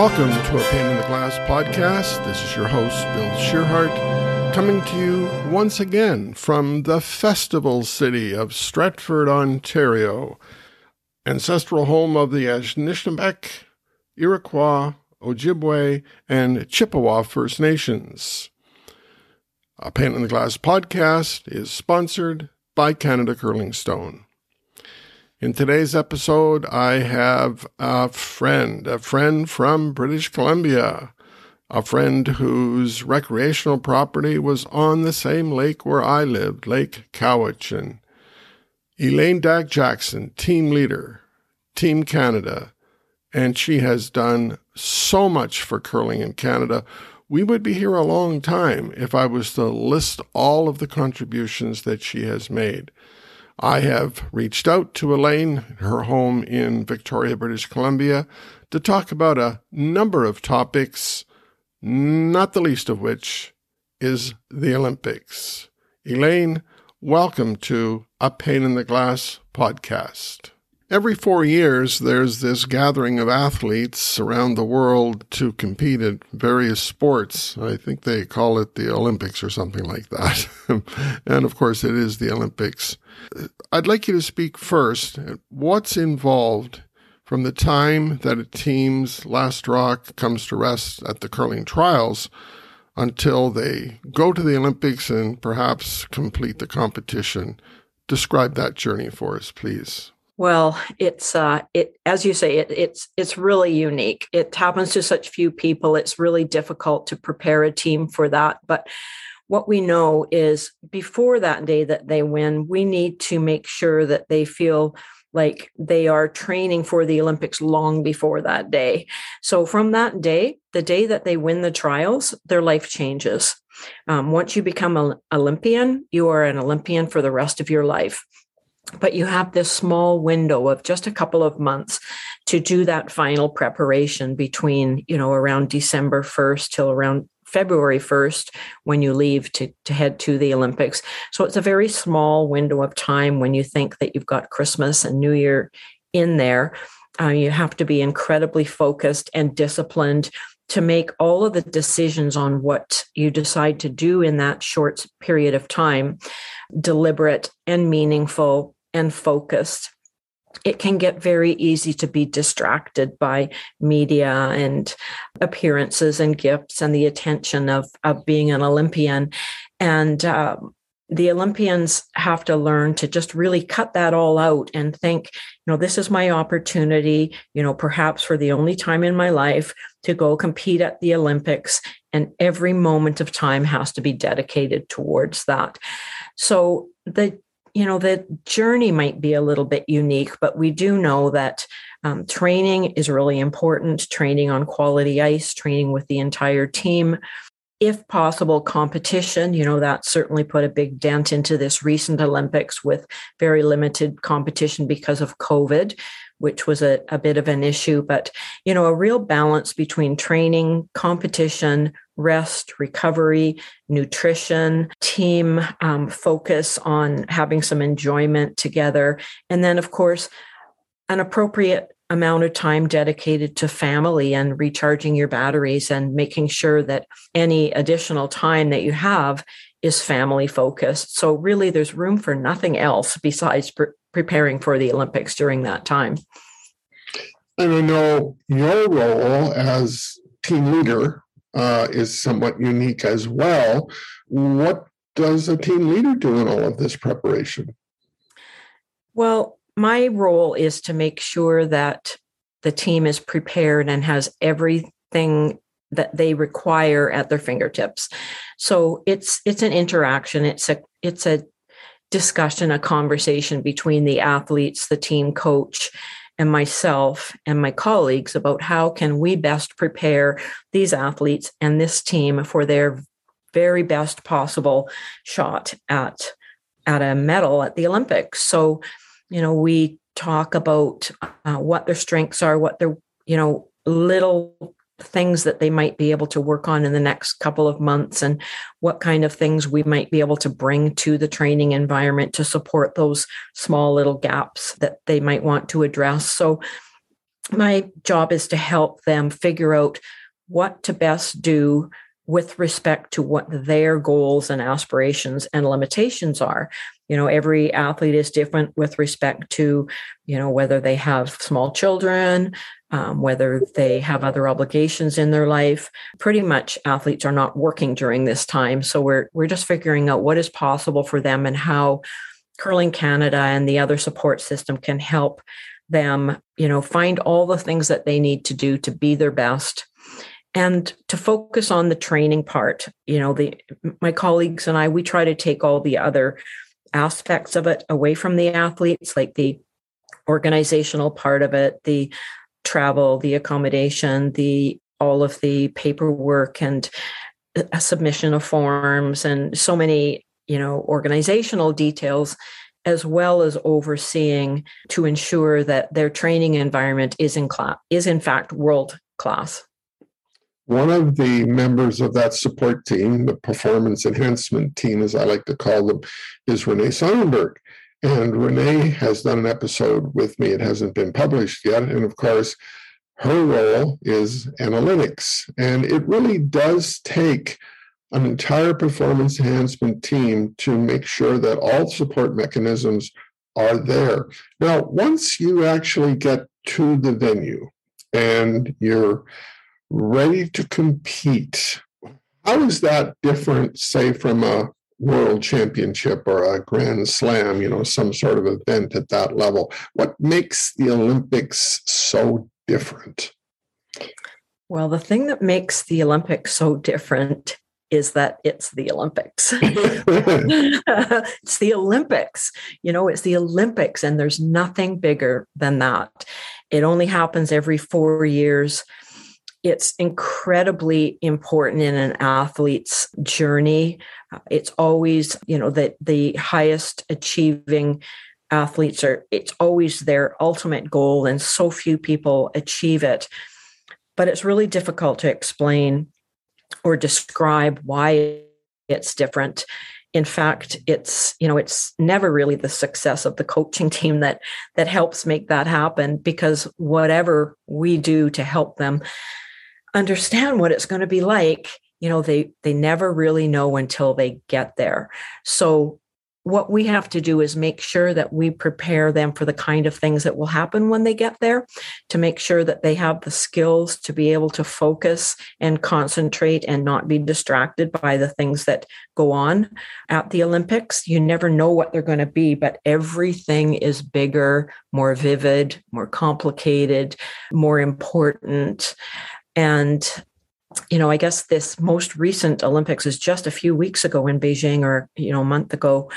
Welcome to a Pane in the Glass podcast. This is your host, Bill Tschirhart, coming to you once again from the festival city of Stratford, Ontario, ancestral home of the Anishinaabeg, Iroquois, Ojibwe, and Chippewa First Nations. A Pane in the Glass podcast is sponsored by Canada Curling Stone. In today's episode, I have a friend, a friend from British Columbia, a friend whose recreational property was on the same lake where I lived, Lake Cowichan. Elaine Dagg-Jackson, team leader, Team Canada, and she has done so much for curling in Canada. We would be here a long time if I was to list all of the contributions that she has made. I have reached out to Elaine, her home in Victoria, British Columbia, to talk about a number of topics, not the least of which is the Olympics. Elaine, welcome to A Pane in the Glass podcast. Every four years, there's this gathering of athletes around the world to compete in various sports. I think they call it the Olympics or something like that. and of course, it is the Olympics. I'd like you to speak first. What's involved from the time that a team's last rock comes to rest at the curling trials until they go to the Olympics and perhaps complete the competition? Describe that journey for us, please. Well, it's uh, it as you say, it, it's it's really unique. It happens to such few people. It's really difficult to prepare a team for that. But what we know is before that day that they win, we need to make sure that they feel like they are training for the Olympics long before that day. So from that day, the day that they win the trials, their life changes. Um, once you become an Olympian, you are an Olympian for the rest of your life but you have this small window of just a couple of months to do that final preparation between you know around december 1st till around february 1st when you leave to, to head to the olympics. So it's a very small window of time when you think that you've got christmas and new year in there. Uh, you have to be incredibly focused and disciplined to make all of the decisions on what you decide to do in that short period of time deliberate and meaningful and focused it can get very easy to be distracted by media and appearances and gifts and the attention of, of being an Olympian. And um, the Olympians have to learn to just really cut that all out and think, you know, this is my opportunity, you know, perhaps for the only time in my life to go compete at the Olympics. And every moment of time has to be dedicated towards that. So the you know the journey might be a little bit unique but we do know that um, training is really important training on quality ice training with the entire team if possible competition you know that certainly put a big dent into this recent olympics with very limited competition because of covid which was a, a bit of an issue but you know a real balance between training competition rest, recovery, nutrition, team um, focus on having some enjoyment together. And then, of course, an appropriate amount of time dedicated to family and recharging your batteries and making sure that any additional time that you have is family focused. So, really, there's room for nothing else besides pre- preparing for the Olympics during that time. And I know your role as team leader uh, is somewhat unique as well. What does a team leader do in all of this preparation? Well, my role is to make sure that the team is prepared and has everything that they require at their fingertips. So it's it's an interaction. It's a it's a discussion, a conversation between the athletes, the team coach, and myself and my colleagues about how can we best prepare these athletes and this team for their very best possible shot at at a medal at the Olympics. So, you know, we talk about uh, what their strengths are, what their you know little things that they might be able to work on in the next couple of months and what kind of things we might be able to bring to the training environment to support those small little gaps that they might want to address. So my job is to help them figure out what to best do with respect to what their goals and aspirations and limitations are you know every athlete is different with respect to you know whether they have small children um, whether they have other obligations in their life. Pretty much athletes are not working during this time so we're we're just figuring out what is possible for them and how curling canada and the other support system can help them you know find all the things that they need to do to be their best and to focus on the training part. You know the my colleagues and i we try to take all the other aspects of it away from the athletes like the organizational part of it the travel the accommodation the all of the paperwork and a submission of forms and so many you know organizational details as well as overseeing to ensure that their training environment is in class is in fact world class one of the members of that support team, the performance enhancement team, as I like to call them, is Renee Sonnenberg. And Renee has done an episode with me. It hasn't been published yet. And of course, her role is analytics. And it really does take an entire performance enhancement team to make sure that all support mechanisms are there. Now, once you actually get to the venue and you're ready to compete. How is that different, say, from a world championship or a grand slam, you know, some sort of event at that level? What makes the Olympics so different? Well, the thing that makes the Olympics so different is that it's the Olympics. it's the Olympics. You know, it's the Olympics, and there's nothing bigger than that. It only happens every four years it's incredibly important in an athlete's journey. Uh, it's always, you know, that the highest achieving athletes are, it's always their ultimate goal, and so few people achieve it. But it's really difficult to explain or describe why it's different in fact it's you know it's never really the success of the coaching team that that helps make that happen because whatever we do to help them understand what it's going to be like you know they they never really know until they get there so what we have to do is make sure that we prepare them for the kind of things that will happen when they get there to make sure that they have the skills to be able to focus and concentrate and not be distracted by the things that go on at the Olympics. You never know what they're going to be, but everything is bigger, more vivid, more complicated, more important. And you know, I guess this most recent Olympics is just a few weeks ago in Beijing or, you know, a month ago.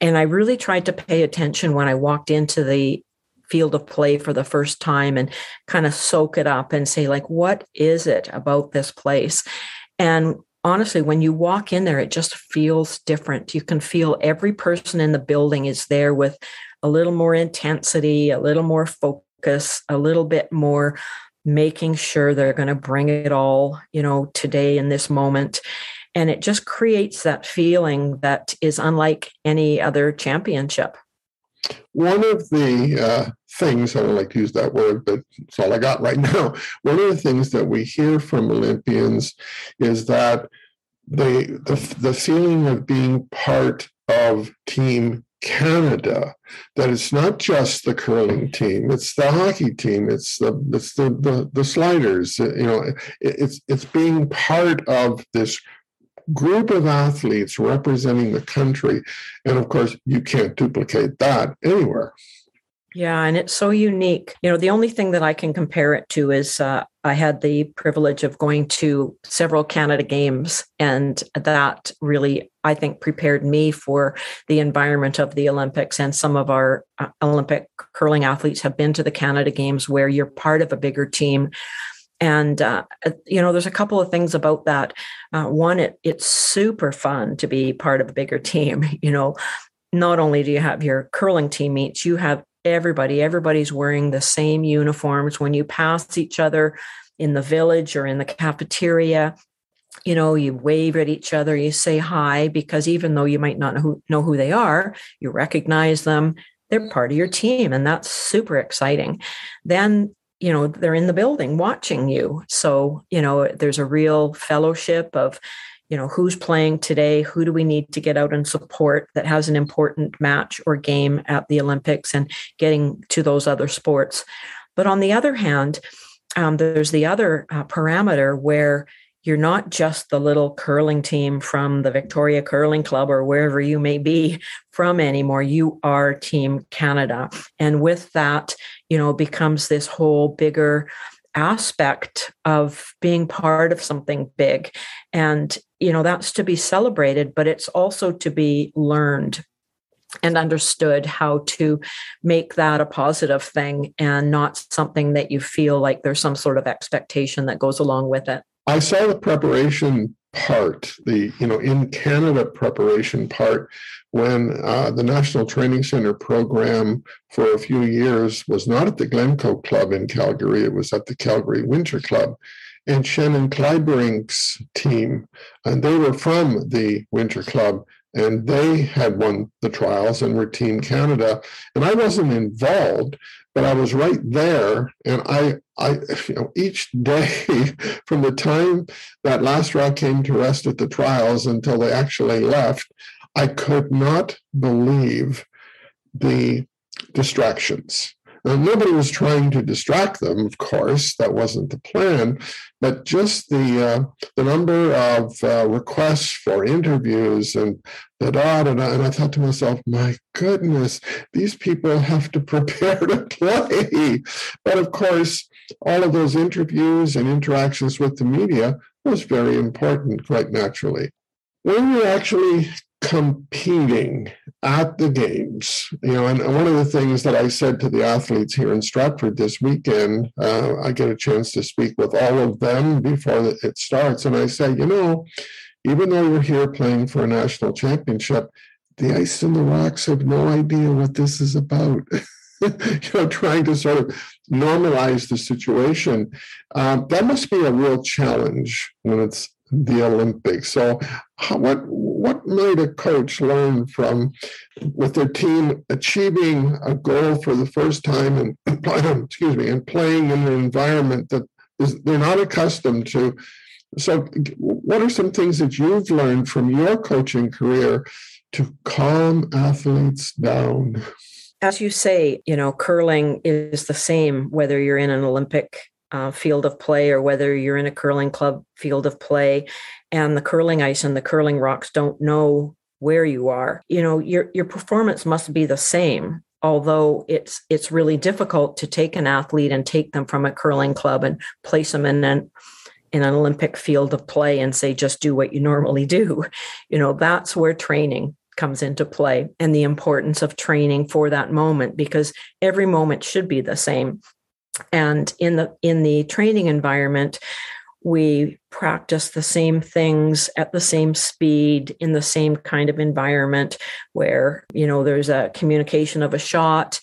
And I really tried to pay attention when I walked into the field of play for the first time and kind of soak it up and say, like, what is it about this place? And honestly, when you walk in there, it just feels different. You can feel every person in the building is there with a little more intensity, a little more focus, a little bit more making sure they're going to bring it all, you know, today in this moment. And it just creates that feeling that is unlike any other championship. One of the uh, things, I don't like to use that word, but it's all I got right now. One of the things that we hear from Olympians is that the, the, the feeling of being part of Team Canada that it's not just the curling team, it's the hockey team, it's the it's the the, the sliders. You know, it, it's it's being part of this group of athletes representing the country, and of course, you can't duplicate that anywhere. Yeah, and it's so unique. You know, the only thing that I can compare it to is uh, I had the privilege of going to several Canada Games, and that really, I think, prepared me for the environment of the Olympics. And some of our uh, Olympic curling athletes have been to the Canada Games where you're part of a bigger team. And uh, you know, there's a couple of things about that. Uh, one, it, it's super fun to be part of a bigger team. You know, not only do you have your curling teammates, you have everybody. Everybody's wearing the same uniforms. When you pass each other in the village or in the cafeteria you know you wave at each other you say hi because even though you might not know who, know who they are you recognize them they're part of your team and that's super exciting. Then you know they're in the building watching you. So you know there's a real fellowship of you know who's playing today who do we need to get out and support that has an important match or game at the olympics and getting to those other sports but on the other hand um, there's the other uh, parameter where you're not just the little curling team from the Victoria Curling Club or wherever you may be from anymore. You are Team Canada. And with that, you know, becomes this whole bigger aspect of being part of something big. And, you know, that's to be celebrated, but it's also to be learned and understood how to make that a positive thing and not something that you feel like there's some sort of expectation that goes along with it. I saw the preparation part, the you know in Canada preparation part, when uh, the National Training Center program for a few years was not at the Glencoe Club in Calgary; it was at the Calgary Winter Club. And Shannon Kleibrink's team, and they were from the Winter Club, and they had won the trials and were Team Canada. And I wasn't involved, but I was right there, and I, I, you know, each day from the time that last rock came to rest at the trials until they actually left, I could not believe the distractions. Nobody was trying to distract them, of course, that wasn't the plan, but just the uh, the number of uh, requests for interviews and da da da. And I thought to myself, my goodness, these people have to prepare to play. But of course, all of those interviews and interactions with the media was very important, quite naturally. When you're actually competing at the games you know and one of the things that i said to the athletes here in stratford this weekend uh, i get a chance to speak with all of them before it starts and i say you know even though you're here playing for a national championship the ice and the rocks have no idea what this is about. You know trying to sort of normalize the situation. Um, that must be a real challenge when it's the Olympics. So, how, what what might a coach learn from with their team achieving a goal for the first time and excuse me and playing in an environment that is, they're not accustomed to? So, what are some things that you've learned from your coaching career to calm athletes down? As you say, you know, curling is the same whether you're in an Olympic uh, field of play or whether you're in a curling club field of play. And the curling ice and the curling rocks don't know where you are. You know your your performance must be the same although it's it's really difficult to take an athlete and take them from a curling club and place them in an in an olympic field of play and say just do what you normally do. You know that's where training comes into play and the importance of training for that moment because every moment should be the same and in the in the training environment we practice the same things at the same speed in the same kind of environment where you know there's a communication of a shot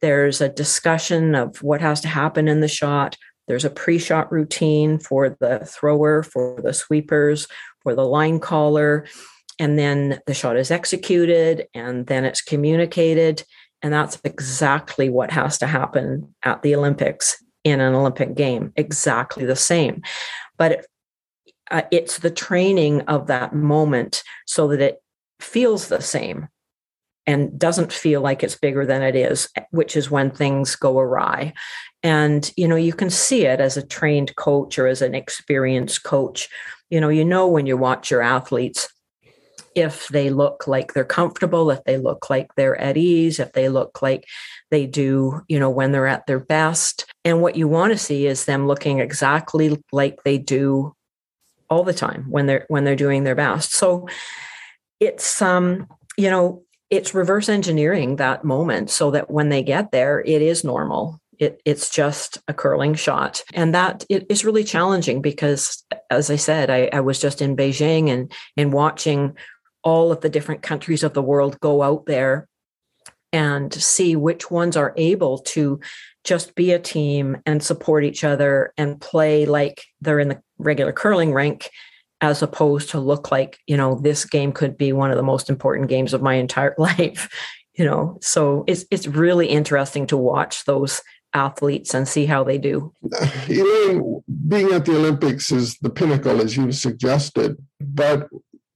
there's a discussion of what has to happen in the shot there's a pre-shot routine for the thrower for the sweepers for the line caller and then the shot is executed and then it's communicated and that's exactly what has to happen at the Olympics in an Olympic game, exactly the same. But it, uh, it's the training of that moment so that it feels the same and doesn't feel like it's bigger than it is, which is when things go awry. And, you know, you can see it as a trained coach or as an experienced coach. You know, you know when you watch your athletes if they look like they're comfortable, if they look like they're at ease, if they look like they do, you know, when they're at their best. And what you want to see is them looking exactly like they do all the time when they're when they're doing their best. So it's um, you know, it's reverse engineering that moment so that when they get there, it is normal. It, it's just a curling shot. And that it is really challenging because, as I said, I, I was just in Beijing and, and watching all of the different countries of the world go out there and see which ones are able to just be a team and support each other and play like they're in the regular curling rink as opposed to look like you know this game could be one of the most important games of my entire life you know so it's it's really interesting to watch those athletes and see how they do. Elaine, being at the Olympics is the pinnacle, as you suggested, but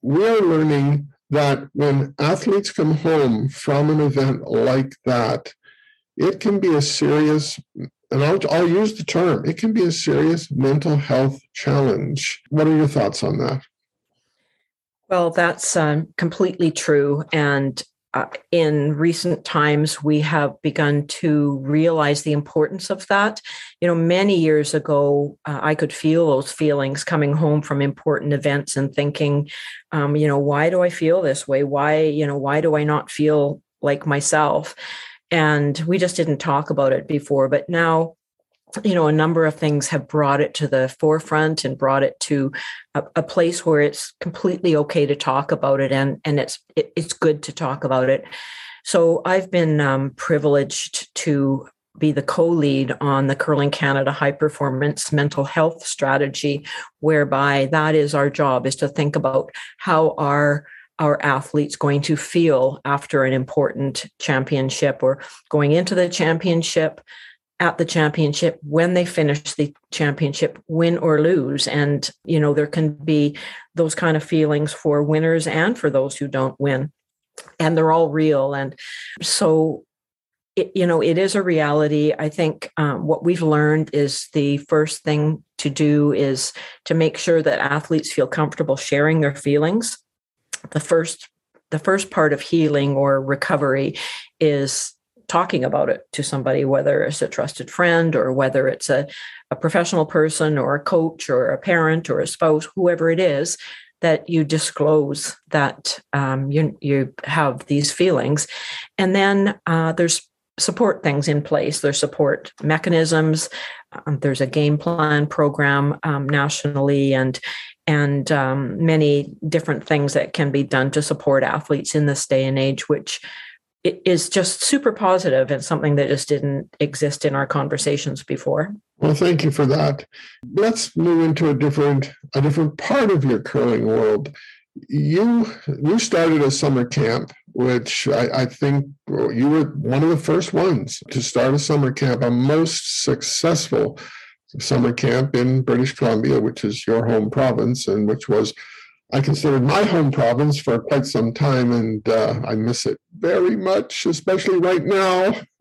we are learning that when athletes come home from an event like that, it can be a serious, and I'll, I'll use the term, it can be a serious mental health challenge. What are your thoughts on that? Well, that's um, completely true. And uh, in recent times, we have begun to realize the importance of that. You know, many years ago, uh, I could feel those feelings coming home from important events and thinking, um, you know, why do I feel this way? Why, you know, why do I not feel like myself? And we just didn't talk about it before. But now, you know, a number of things have brought it to the forefront and brought it to a, a place where it's completely okay to talk about it, and and it's it, it's good to talk about it. So I've been um, privileged to be the co-lead on the Curling Canada High Performance Mental Health Strategy, whereby that is our job is to think about how our our athletes going to feel after an important championship or going into the championship at the championship when they finish the championship win or lose. And you know there can be those kind of feelings for winners and for those who don't win. And they're all real. And so it, you know it is a reality. I think um, what we've learned is the first thing to do is to make sure that athletes feel comfortable sharing their feelings. The first the first part of healing or recovery is talking about it to somebody, whether it's a trusted friend or whether it's a, a professional person or a coach or a parent or a spouse, whoever it is, that you disclose that um, you you have these feelings, and then uh, there's support things in place. There's support mechanisms. Um, there's a game plan program um, nationally, and and um, many different things that can be done to support athletes in this day and age, which it is just super positive and something that just didn't exist in our conversations before. Well, thank you for that. Let's move into a different a different part of your curling world. You you started a summer camp, which I, I think you were one of the first ones to start a summer camp, a most successful summer camp in British Columbia, which is your home province, and which was I considered my home province for quite some time, and uh, I miss it very much, especially right now,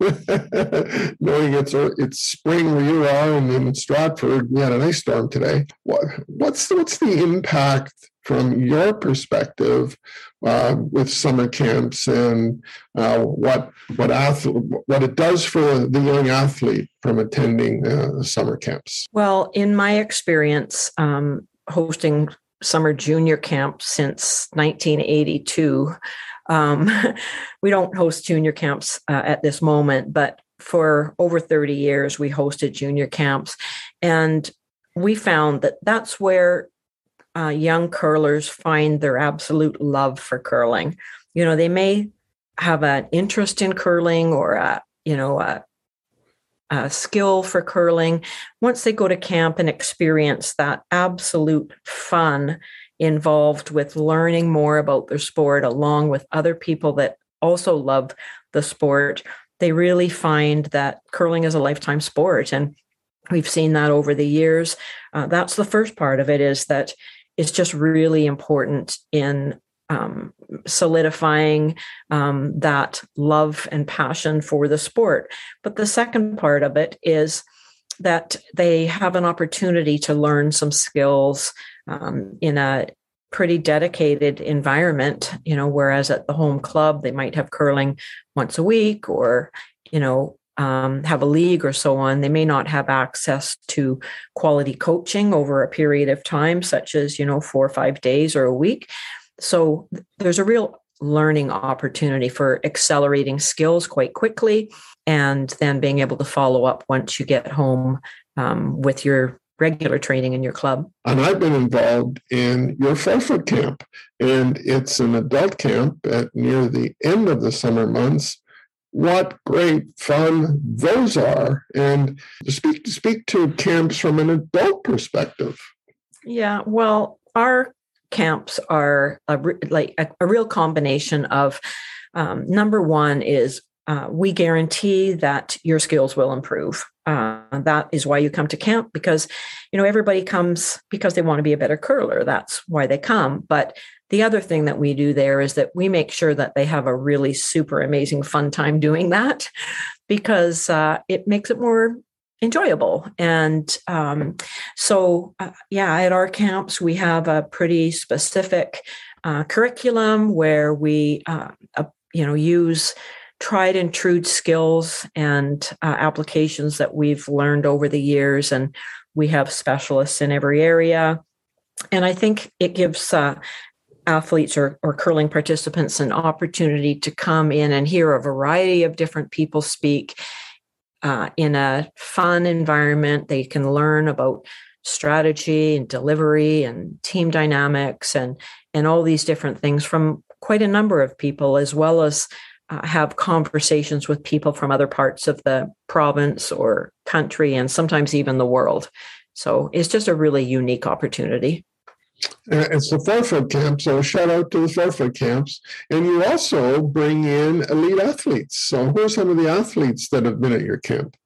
knowing it's it's spring where you are, and in Stratford we had an ice storm today. What, what's what's the impact from your perspective uh, with summer camps and uh, what what athlete, what it does for the young athlete from attending uh, summer camps? Well, in my experience. Um, hosting summer junior camp since 1982. Um, we don't host junior camps uh, at this moment, but for over 30 years, we hosted junior camps. And we found that that's where uh, young curlers find their absolute love for curling. You know, they may have an interest in curling or a, you know, a uh, skill for curling, once they go to camp and experience that absolute fun involved with learning more about their sport, along with other people that also love the sport, they really find that curling is a lifetime sport. And we've seen that over the years. Uh, that's the first part of it is that it's just really important in um, solidifying um, that love and passion for the sport. But the second part of it is that they have an opportunity to learn some skills um, in a pretty dedicated environment, you know, whereas at the home club, they might have curling once a week or, you know, um, have a league or so on, they may not have access to quality coaching over a period of time, such as, you know, four or five days or a week. So there's a real learning opportunity for accelerating skills quite quickly and then being able to follow up once you get home um, with your regular training in your club. And I've been involved in your foot camp, and it's an adult camp at near the end of the summer months. What great fun those are! And to speak to speak to camps from an adult perspective. Yeah, well, our camps are a, like a, a real combination of um, number one is uh, we guarantee that your skills will improve. Uh, that is why you come to camp because, you know, everybody comes because they want to be a better curler. That's why they come. But the other thing that we do there is that we make sure that they have a really super amazing fun time doing that because uh, it makes it more enjoyable. And um, so, uh, yeah, at our camps, we have a pretty specific uh, curriculum where we, uh, you know, use tried and true skills and uh, applications that we've learned over the years. And we have specialists in every area. And I think it gives uh, athletes or, or curling participants an opportunity to come in and hear a variety of different people speak uh, in a fun environment. They can learn about strategy and delivery and team dynamics and and all these different things from quite a number of people as well as uh, have conversations with people from other parts of the province or country and sometimes even the world. So it's just a really unique opportunity. It's the Forfoot camp, so shout out to the Forfoot camps. And you also bring in elite athletes. So who are some of the athletes that have been at your camp?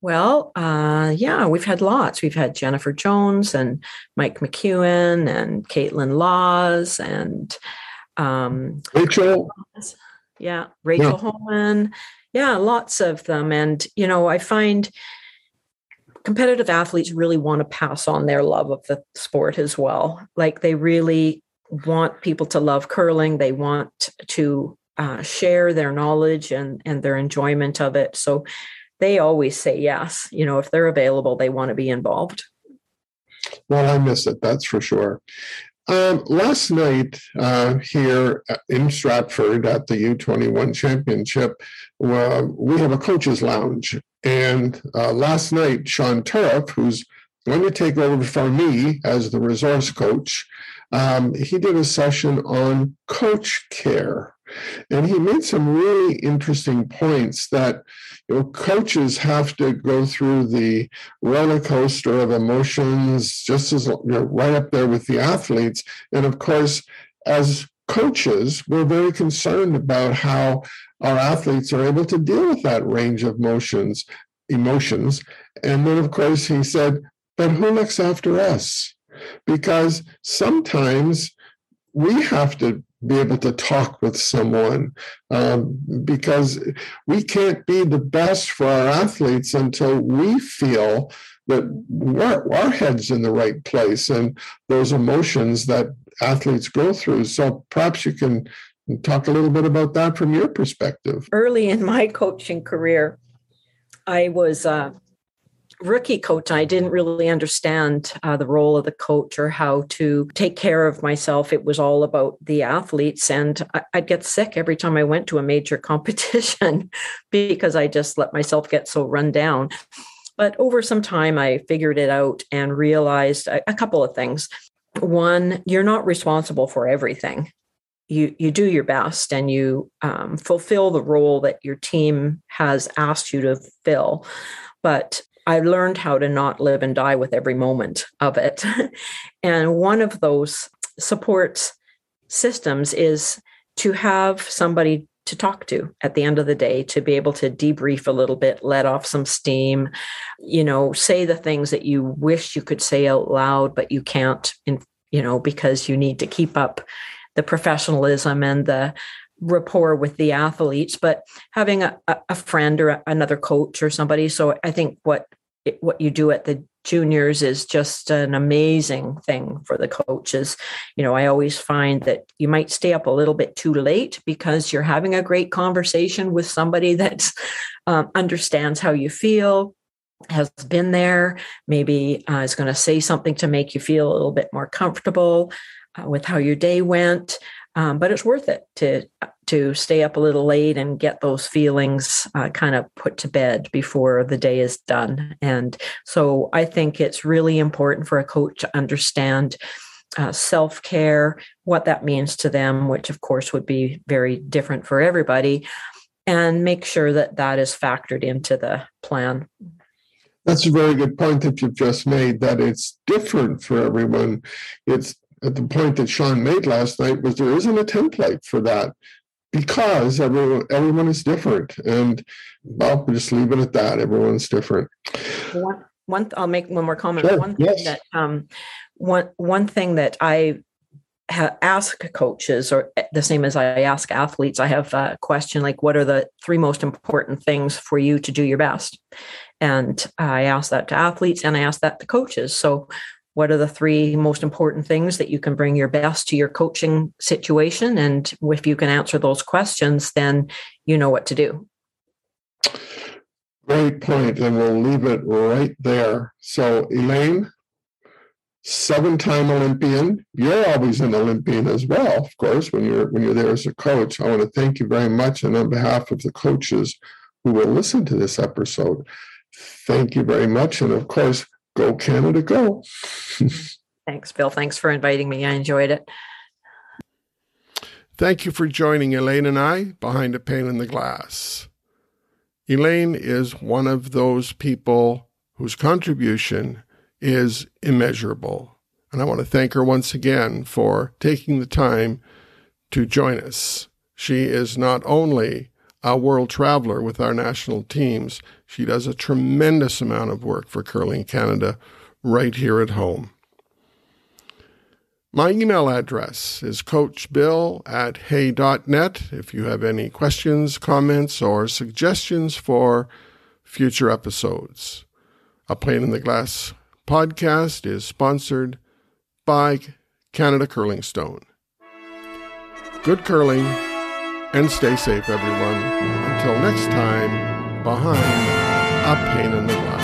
Well, uh, yeah, we've had lots. We've had Jennifer Jones and Mike McEwen and Kaitlyn Lawes and um, Rachel yeah rachel yeah. Homan yeah lots of them and you know i find competitive athletes really want to pass on their love of the sport as well. Like they really want people to love curling. They want to uh, share their knowledge and and their enjoyment of it. So they always say yes you know if they're available they want to be involved. Well i miss it that's for sure. Um, last night uh, here in Stratford at the U21 Championship, uh, we have a coaches lounge. And uh, last night, Sean Turriff, who's going to take over for me as the resource coach, um, he did a session on coach care. And he made some really interesting points that you know, coaches have to go through the roller coaster of emotions just as you know, right up there with the athletes. And of course, as coaches, we're very concerned about how our athletes are able to deal with that range of motions, emotions. And then, of course, he said, but who looks after us? Because sometimes we have to be able to talk with someone um, because we can't be the best for our athletes until we feel that our, our head's in the right place and those emotions that athletes go through. So perhaps you can talk a little bit about that from your perspective. Early in my coaching career, I was uh, rookie coach, I didn't really understand uh, the role of the coach or how to take care of myself. It was all about the athletes, and I, would get sick every time I went to a major competition because I just let myself get so run down. But over some time, I figured it out and realized a, a couple of things. One, you're not responsible for everything. You, you do your best and you um, fulfill the role that your team has asked you to fill but I learned how to not live and die with every moment of it. and one of those support systems is to have somebody to talk to at the end of the day to be able to debrief a little bit let off some steam you know say the things that you wish you could say out loud but you can't in you know because you need to keep up the professionalism and the rapport with the athletes, but having a, a friend or another coach or somebody. So I think what what you do at the juniors is just an amazing thing for the coaches. You know, I always find that you might stay up a little bit too late because you're having a great conversation with somebody that um, understands how you feel, has been there, maybe uh, is going to say something to make you feel a little bit more comfortable uh, with how your day went. Um, but it's worth it to to stay up a little late and get those feelings uh, kind of put to bed before the day is done. And so I think it's really important for a coach to understand uh, self care, what that means to them, which of course would be very different for everybody, and make sure that that is factored into the plan. That's a very good point that you've just made. That it's different for everyone. It's at the point that Sean made last night was there isn't a template for that. because everyone everyone is different, and well, we'll just leave it at that. Everyone's different. One, one I'll make one more comment. Sure. One thing yes. that um, one one thing that I ha- ask coaches, or eh, the same as I ask athletes, I have a question like, "What are the three most important things for you to do your best?" And I ask that to athletes, and I ask that to coaches. So, what are the three most important things that you can bring your best to your coaching situation? And if you can answer those questions, then you know what to do. Great point, and we'll leave it right there. So, Elaine, seven time Olympian. You're always an Olympian as well, of course, when you're when you're there as a coach. I want to thank you very much. And on behalf of the coaches who will listen to this episode, thank you very much. And of course, go Canada, go. Thanks, Bill. Thanks for inviting me. I enjoyed it. Thank you for joining Elaine and I behind a pane in the glass. Elaine is one of those people whose contribution is immeasurable. And I want to thank her once again for taking the time to join us. She is not only a world traveler with our national teams, she does a tremendous amount of work for Curling Canada right here at home. My email address is coachbill at hay.net if you have any questions, comments, or suggestions for future episodes. A Pane in the Glass podcast is sponsored by Canada Curling Stone. Good curling and stay safe, everyone. Until next time, behind a pane in the glass.